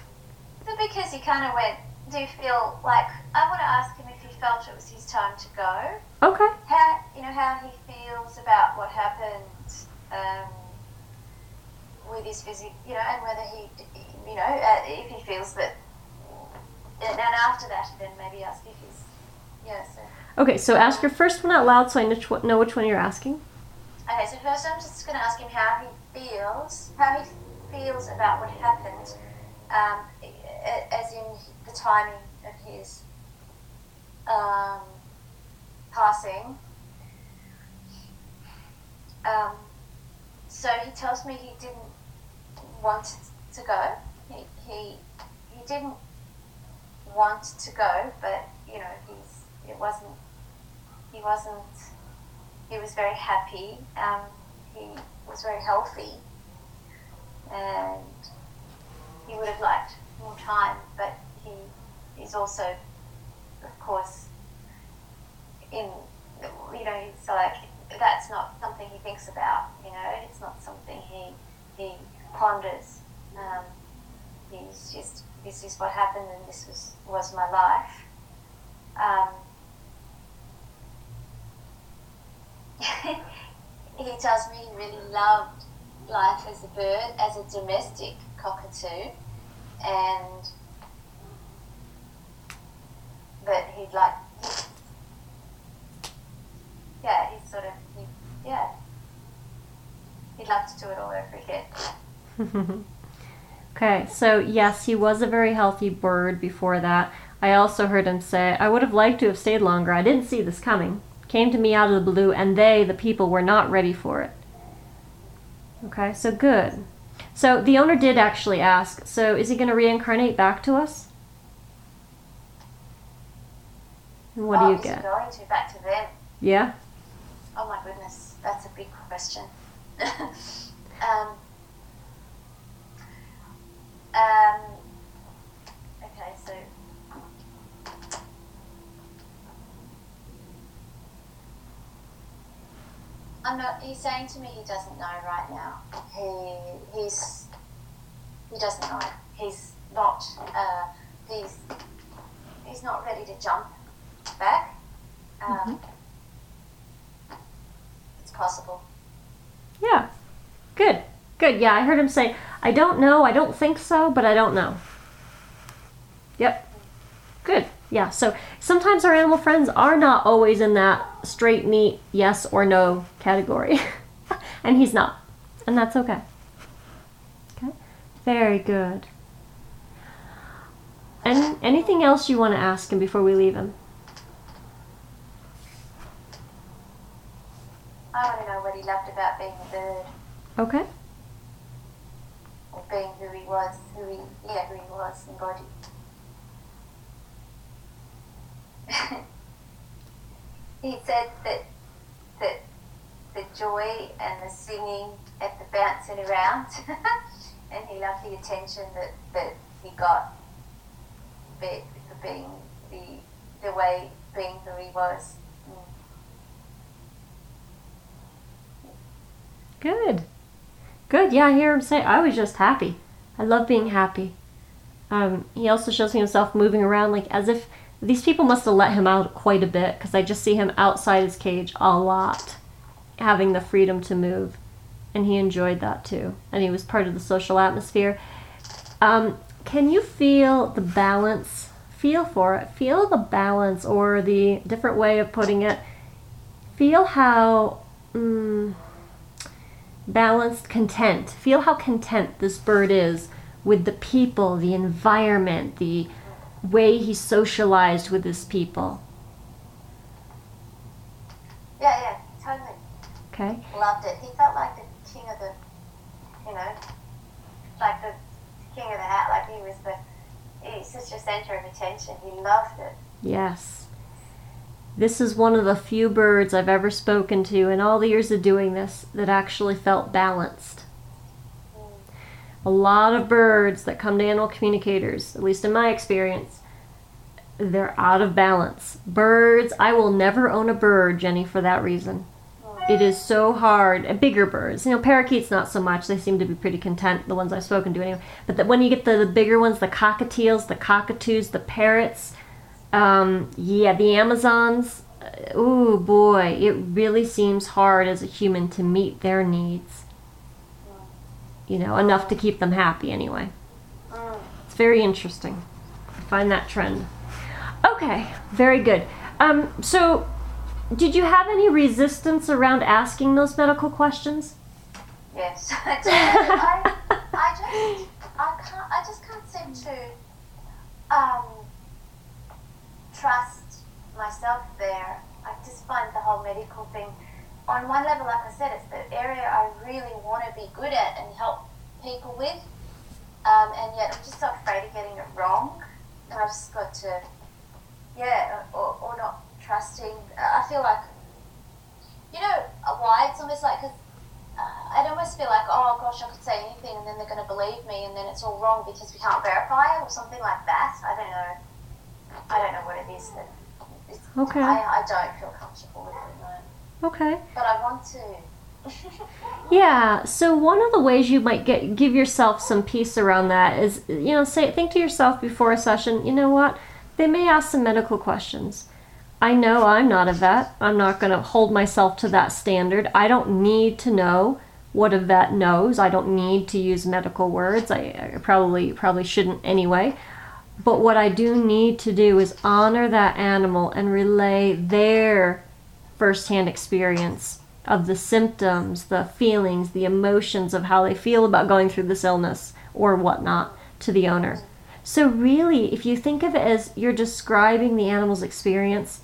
But because he kind of went, do you feel like I want to ask him if felt it was his time to go? Okay. How you know how he feels about what happened um, with his physic, you know, and whether he, you know, uh, if he feels that, and then after that, then maybe ask if he's, yeah. So Okay, so ask your first one out loud so I know which one- know which one you're asking. okay, so first I'm just going to ask him how he feels, how he feels about what happened, um, as in the timing of his um, passing. Um, so he tells me he didn't want to go. He, he, he didn't want to go, but you know, he's it wasn't. He wasn't. He was very happy. Um, he was very healthy, and he would have liked more time, but he is also, of course, in you know, he's like that's not something he thinks about. You know, it's not something he he ponders. Um, he's just this is what happened, and this was was my life. Um, he tells me he really loved life as a bird, as a domestic cockatoo, and but he'd like, yeah, he's sort of, he, yeah, he'd like to do it all over again. Okay, so yes, he was a very healthy bird before that. I also heard him say, I would have liked to have stayed longer. I didn't see this coming. Came to me out of the blue, and they, the people, were not ready for it. Okay, so good. So the owner did actually ask, so is he going to reincarnate back to us? And what oh, do you get? going to back to them? Yeah? Oh my goodness, that's a big question. um, um, okay, so I'm not. He's saying to me he doesn't know right now. He he's he doesn't know. He's not. Uh, he's he's not ready to jump back. Um, It's possible. Yeah. Good. Good. Yeah, I heard him say, I don't know, I don't think so, but I don't know. Yep. Good. Yeah, so sometimes our animal friends are not always in that straight, neat yes or no category. and he's not. And that's okay. Okay. Very good. And anything else you want to ask him before we leave him? I want to know what he loved about being a bird, Okay. or being who he was, who he, yeah, who he was embodied. he said that that the joy and the singing and the bouncing around, and he loved the attention that, that he got for being the the way being who he was. Mm. Good. Good. Yeah, I hear him say, I was just happy. I love being happy. Um, he also shows himself moving around like as if these people must have let him out quite a bit because I just see him outside his cage a lot, having the freedom to move. And he enjoyed that too. And he was part of the social atmosphere. Um, can you feel the balance? Feel for it. Feel the balance or the different way of putting it. Feel how. Mm, balanced, content. Feel how content this bird is with the people, the environment, the way he socialized with his people. Yeah, yeah, totally. Okay? Loved it. He felt like the king of the, you know, like the king of the hat. Like he was the, he's such a center of attention. He loved it. Yes. This is one of the few birds I've ever spoken to in all the years of doing this that actually felt balanced. A lot of birds that come to animal communicators, at least in my experience, they're out of balance. Birds, I will never own a bird, Jenny, for that reason. It is so hard. Bigger birds, you know, parakeets not so much. They seem to be pretty content. The ones I've spoken to anyway. But the, when you get the, the bigger ones, the cockatiels, the cockatoos, the parrots, um, yeah, the Amazons. Ooh boy, it really seems hard as a human to meet their needs. You know, enough to keep them happy anyway. It's very interesting. I find that trend. Okay, very good. Um, so, did you have any resistance around asking those medical questions? Yes, I. I, I just, I can't, I just can't seem to um, trust myself there. I just find the whole medical thing, on one level, like I said, it's the area I really want to be good at and help people with, um, and yet I'm just so afraid of getting it wrong, and I've just got to, yeah, or, or not trusting. I feel like, you know, why it's almost like, cause uh, I'd almost feel like, oh gosh, I could say anything and then they're going to believe me and then it's all wrong because we can't verify it or something like that. I don't know. I don't know what it is that. Okay. I, I don't feel comfortable with it, no. Okay. But I want to. Yeah, so one of the ways you might get give yourself some peace around that is you know, say think to yourself before a session, you know what? They may ask some medical questions. I know I'm not a vet. I'm not going to hold myself to that standard. I don't need to know what a vet knows. I don't need to use medical words. I, I probably probably shouldn't anyway. But what I do need to do is honor that animal and relay their firsthand experience of the symptoms, the feelings, the emotions of how they feel about going through this illness or whatnot to the owner. So, really, if you think of it as you're describing the animal's experience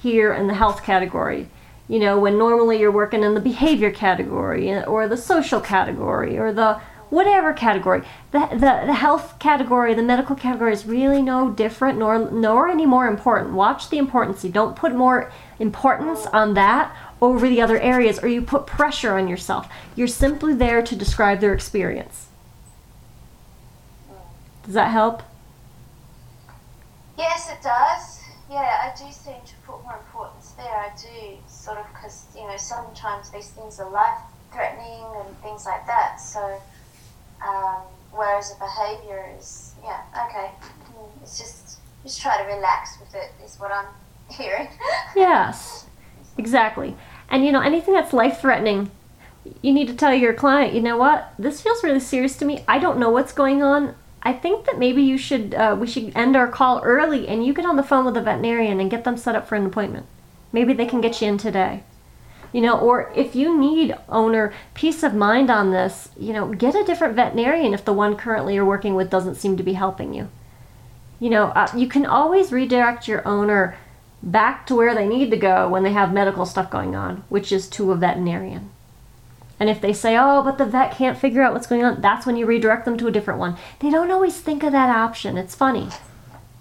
here in the health category, you know, when normally you're working in the behavior category or the social category or the whatever category, the, the, the health category, the medical category is really no different nor, nor any more important. Watch the importance. You don't put more importance on that over the other areas or you put pressure on yourself. You're simply there to describe their experience. Does that help? Yes, it does. Yeah, I do seem to put more importance there. I do, sort of, because, you know, sometimes these things are life threatening and things like that. So, um, whereas a behaviour is, yeah, okay. Mm, It's just, just try to relax with it, is what I'm hearing. Yes, exactly. And you know, anything that's life threatening, you need to tell your client, you know what, this feels really serious to me. I don't know what's going on. I think that maybe you should, uh, we should end our call early and you get on the phone with a veterinarian and get them set up for an appointment. Maybe they can get you in today. You know, or if you need owner peace of mind on this, you know, get a different veterinarian if the one currently you're working with doesn't seem to be helping you. You know, uh, you can always redirect your owner back to where they need to go when they have medical stuff going on, which is to a veterinarian. And if they say, oh, but the vet can't figure out what's going on, that's when you redirect them to a different one. They don't always think of that option. It's funny.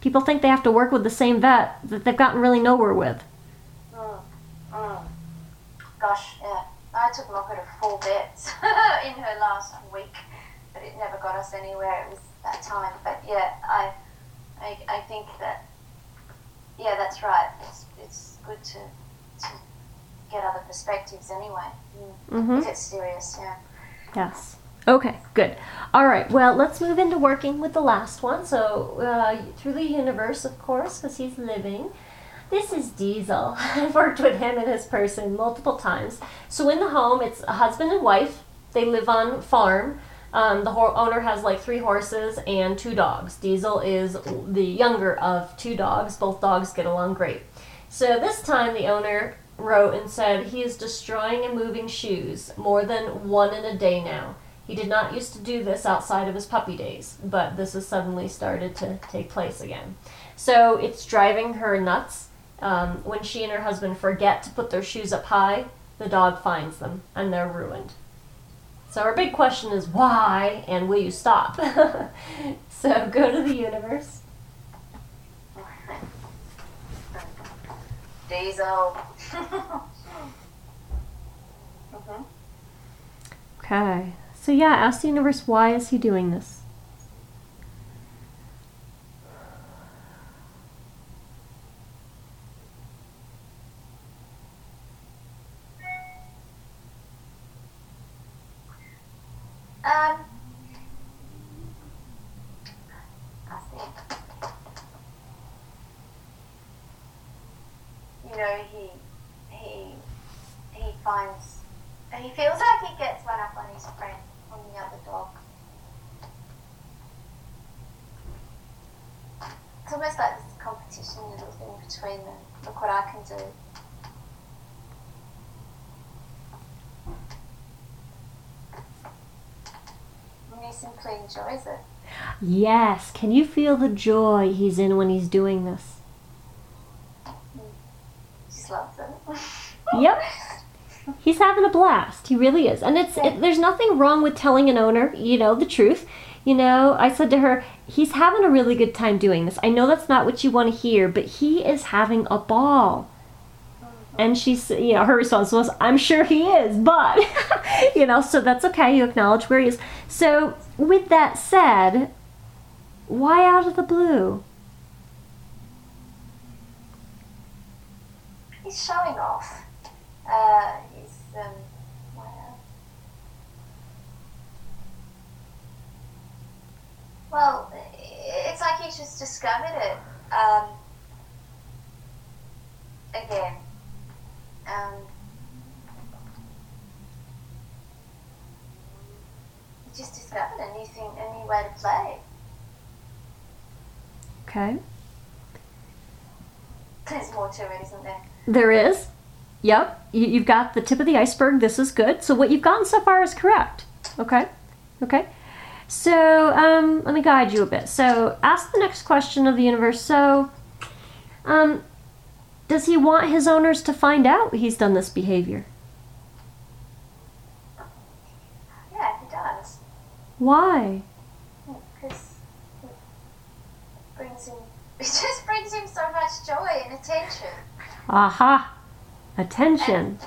People think they have to work with the same vet that they've gotten really nowhere with. Mm, mm. Gosh, yeah. I took Mocha to four vets in her last week, but it never got us anywhere. It was that time. But yeah, I, I, I think that, yeah, that's right. It's, it's good to, to get other perspectives anyway. Mm. Mhm. If it's serious, yeah. Yes. Okay, good. All right, well, let's move into working with the last one. So, uh, through the universe, of course, because he's living. This is Diesel. I've worked with him and his person multiple times. So, in the home, it's a husband and wife. They live on farm. Um, the owner has like three horses and two dogs. Diesel is the younger of two dogs. Both dogs get along great. So, this time, the owner wrote and said, He is destroying and moving shoes, more than one in a day now. He did not used to do this outside of his puppy days, but this has suddenly started to take place again. So it's driving her nuts. Um, when she and her husband forget to put their shoes up high, the dog finds them and they're ruined. So our big question is why and will you stop? so go to the universe. Diesel. Okay. So yeah, ask the universe why is he doing this? Um, you know, he he he finds he feels like he gets one up on his friend, on the other dog. It's almost like this competition little thing between them. Look what I can do. And he simply enjoys it. Yes. Can you feel the joy he's in when he's doing this? Mm. Just loves it. Yep. He's having a blast. He really is. And it's it, there's nothing wrong with telling an owner, you know, the truth. You know, I said to her, he's having a really good time doing this. I know that's not what you want to hear, but he is having a ball. And she's, you know, her response was, I'm sure he is, but, you know, so that's okay. You acknowledge where he is. So, with that said, why out of the blue? He's showing off. Uh, he's um, well, well, it's like he's just discovered it um, again. Um, he just discovered a new thing, a new way to play. Okay. There's more to it, isn't there? There is. Yep. You, you've got the tip of the iceberg. This is good. So what you've gotten so far is correct. Okay. Okay. So um, let me guide you a bit. So ask the next question of the universe. So, um, does he want his owners to find out he's done this behavior? Yeah, he does. Why? because it brings him it just brings him so much joy and attention Aha. Attention.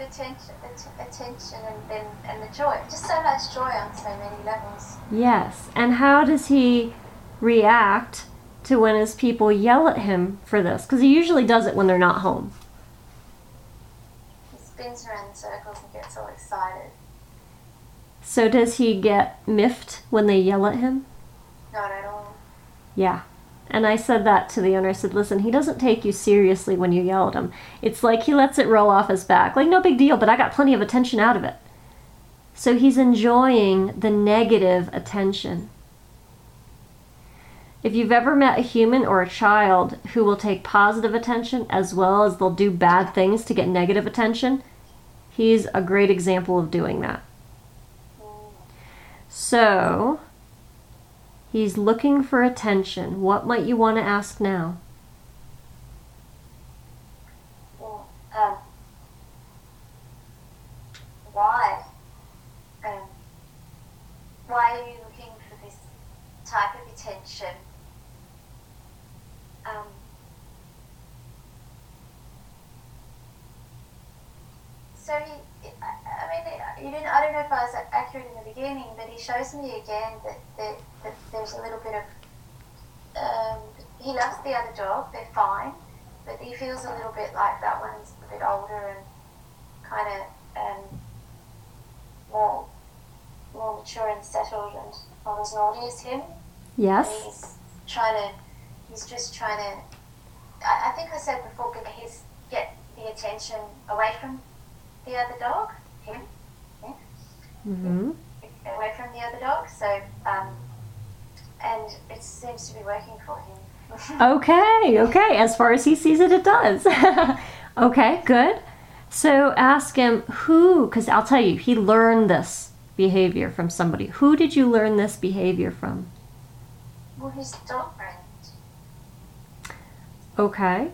attention att- attention and, and, and the joy just so much joy on so many levels Yes. And how does he react to when his people yell at him for this? Because he usually does it when they're not home. he spins around in circles and gets all excited So does he get miffed when they yell at him? not at all Yeah. And I said that to the owner. I said, listen, he doesn't take you seriously when you yell at him. It's like he lets it roll off his back. Like, no big deal, but I got plenty of attention out of it. So he's enjoying the negative attention. If you've ever met a human or a child who will take positive attention as well as they'll do bad things to get negative attention, he's a great example of doing that. So, he's looking for attention. What might you want to ask now? well, um, why um, why are you looking for this type of attention um, so he, I I mean, you didn't, I don't know if I was accurate in the beginning, but he shows me again that, that, that there's a little bit of, um, he loves the other dog, they're fine, but he feels a little bit like that one's a bit older and kind of um, more, more mature and settled and not as naughty as him. Yes? He's trying to, he's just trying to, I, I think I said before, his, get the attention away from the other dog, him, yeah, Mm-hmm. away from the other dog. So, um, and it seems to be working for him. Okay, okay. As far as he sees it, it does. Okay, good. So ask him who, because I'll tell you, he learned this behavior from somebody. Who did you learn this behavior from? Well, his dog friend. Okay.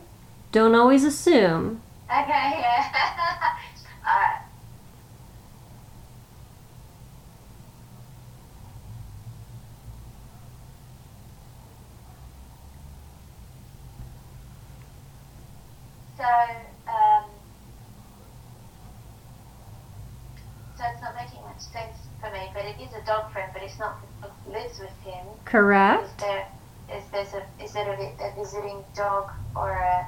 Don't always assume. Okay, yeah. So, um, so it's not making much sense for me, but it is a dog friend, but it's not the dog who lives with him. Is Correct. there is there's a is there a, a visiting dog or a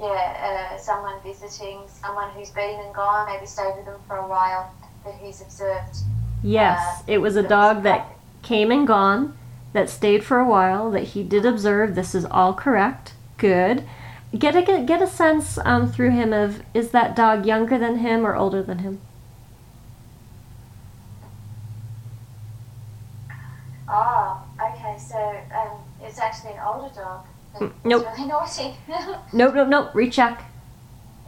yeah uh, someone visiting someone who's been and gone maybe stayed with them for a while that he's observed Yes, Uh, it was a dog that came and gone, that stayed for a while, that he did observe. This is all correct. Good. Get a get, get a sense um, through him of is that dog younger than him or older than him? oh okay so um it's actually an older dog but nope. really naughty Nope, nope, nope. Recheck.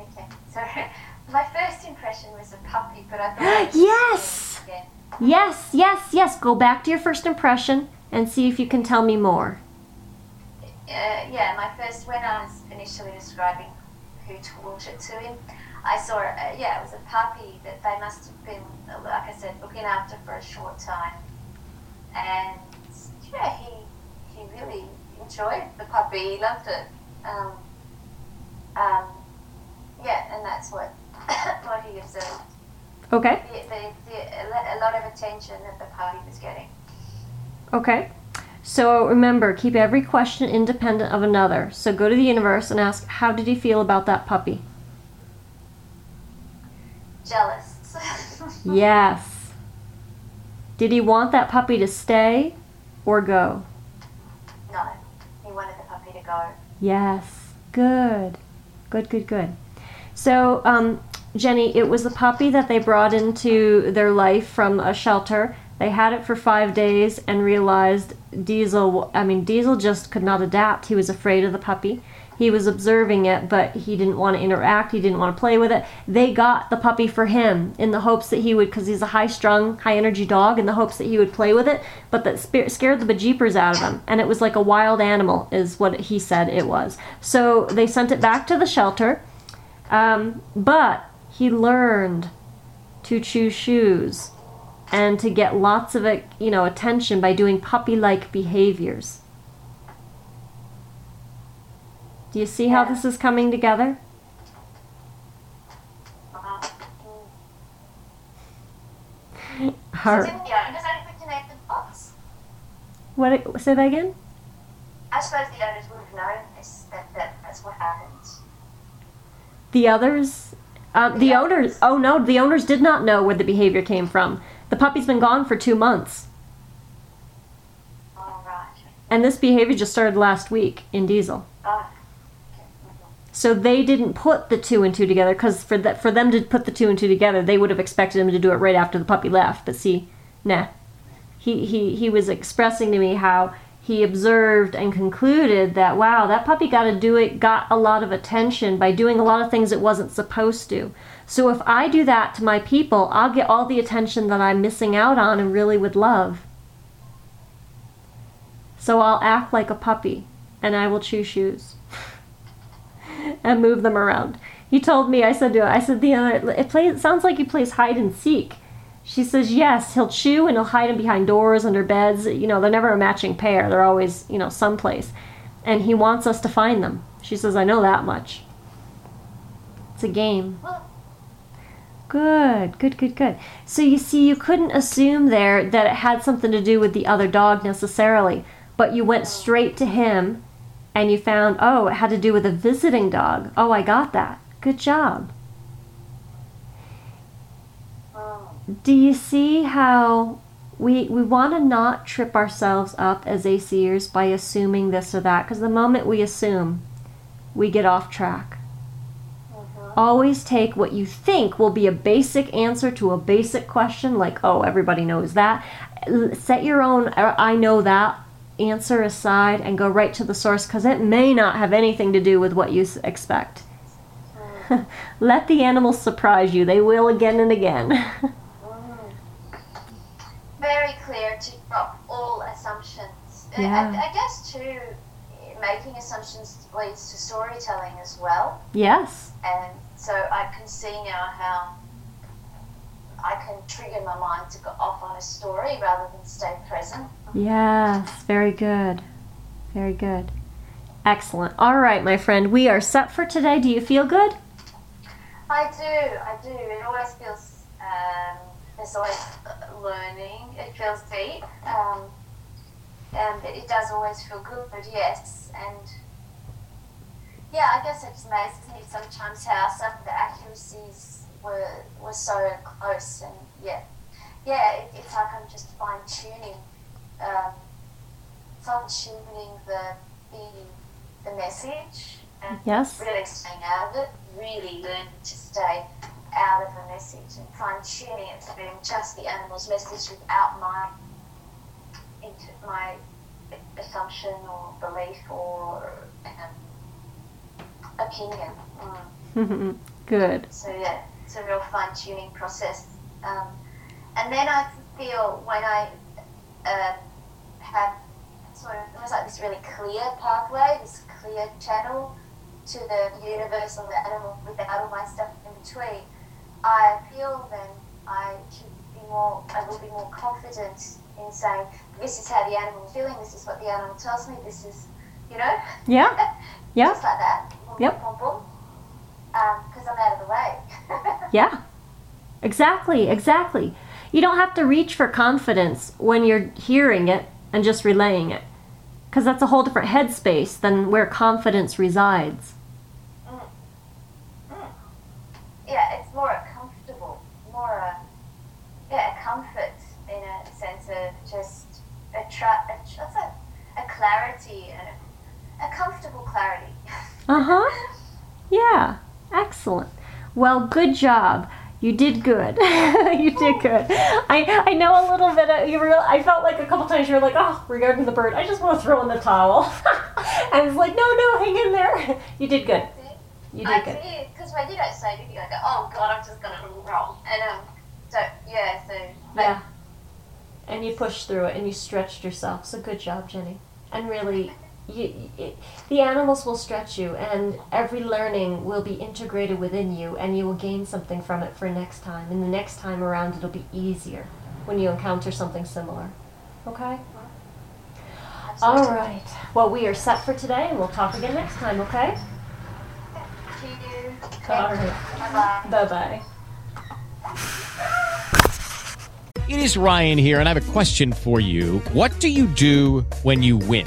okay so my first impression was a puppy but I thought Yes! Yes, yes, yes. Go back to your first impression and see if you can tell me more. uh, yeah, my first when I was initially describing who taught it to him, I saw uh, yeah, it was a puppy that they must have been like I said looking after for a short time, and yeah, he he really enjoyed the puppy. He loved it. Um, um, yeah, and that's what what he observed. Okay. The, the, the, a lot of attention that the puppy was getting. Okay. So remember, keep every question independent of another. So go to the universe and ask, how did he feel about that puppy? Jealous. Yes. Did he want that puppy to stay or go? no, he wanted the puppy to go. Yes. Good. Good, good, good. So, um, Jenny, it was the puppy that they brought into their life from a shelter. They had it for five days and realized Diesel, I mean, Diesel just could not adapt. He was afraid of the puppy. He was observing it, but he didn't want to interact. He didn't want to play with it. They got the puppy for him in the hopes that he would, because he's a high strung, high energy dog, in the hopes that he would play with it, but that scared the bejeepers out of him. And it was like a wild animal, is what he said it was. So they sent it back to the shelter, um, but he learned to chew shoes and to get lots of you know attention by doing puppy-like behaviors. Do you see how this is coming together? All So right. didn't the owners actually connect the dots? What? Say that again. I suppose the owners would have known this, that, that that's what happened. The others, uh, the The owners. Oh no, the owners did not know where the behavior came from. The puppy's been gone for two months, Oh, right. and this behavior just started last week in Diesel. Oh. So they didn't put the two and two together because for that for them to put the two and two together, they would have expected him to do it right after the puppy left. But see, nah. He he he was expressing to me how he observed and concluded that wow, that puppy got to do it, got a lot of attention by doing a lot of things it wasn't supposed to. So if I do that to my people, I'll get all the attention that I'm missing out on and really would love. So I'll act like a puppy and I will chew shoes and move them around. He told me, I said to I said, the other, it plays, it sounds like he plays hide and seek. She says, yes, he'll chew and he'll hide them behind doors, under beds. You know, they're never a matching pair. They're always, you know, someplace. And he wants us to find them. She says, I know that much. It's a game. Good, good, good, good. So you see, you couldn't assume there that it had something to do with the other dog necessarily, but you went straight to him and you found, oh, it had to do with a visiting dog. Oh, I got that. Good job. oh, Do you see how we we want to not trip ourselves up as ACers by assuming this or that? Because the moment we assume, we get off track. Always take what you think will be a basic answer to a basic question, like, oh, everybody knows that. Set your own, uh, I know that answer aside and go right to the source because it may not have anything to do with what you expect. Let the animals surprise you. They will again and again. Very clear to drop all assumptions. Yeah. I, I guess too, making assumptions leads to storytelling as well. yes. And so I can see now how I can trigger my mind to go off on a story rather than stay present. Yes. Very good. Very good. Excellent. All right, my friend. We are set for today. Do you feel good? I do, I do. It always feels, um, there's always uh, learning. It feels deep. Um, and it it does always feel good, but yes. And yeah, I guess it just amazes me sometimes how some of the accuracies were, were so close. And yeah, yeah, it, it's like I'm just fine tuning, um, fine tuning the, the, the message. And Yes. really staying out of it, really learn to stay out of the message and fine tuning it to being just the animal's message without my into my assumption or belief or um, opinion. Mm. good. So yeah, it's a real fine tuning process. Um, and then I feel when I uh, have sort of almost like this really clear pathway, this clear channel to the universe or the animal without all my stuff in between, I feel then I should be more, I will be more confident in saying, this is how the animal is feeling, this is what the animal tells me, this is, you know, Yeah. Yeah. just like that. Boom, Yep. Because I'm out of the way. Yeah. Exactly, exactly. You don't have to reach for confidence when you're hearing it and just relaying it. Because that's a whole different headspace than where confidence resides. Mm, mm, mm. yeah, it's more a comfortable, more a yeah, a comfort in a sense of just a tra- a, what's a, a clarity and a, a comfortable clarity. Uh huh. Yeah. Excellent. Well, good job. You did good. you did good. I I know a little bit. Of, you were. I felt like a couple times you were like, oh, regarding the bird, I just want to throw in the towel. I was like, no, no, hang in there. You did good. You I did good. because when you don't say anything, I go, oh god, I'm just gonna roll. And um, so yeah, so Yeah. And you pushed through it and you stretched yourself. So good job, Jenny. And really, you, it, the animals will stretch you, and every learning will be integrated within you, and you will gain something from it for next time. And the next time around, it'll be easier when you encounter something similar. Okay? All right. Well, we are set for today, and we'll talk again next time, okay? All right. Bye bye. Bye bye. It is Ryan here, and I have a question for you. What do you do when you win?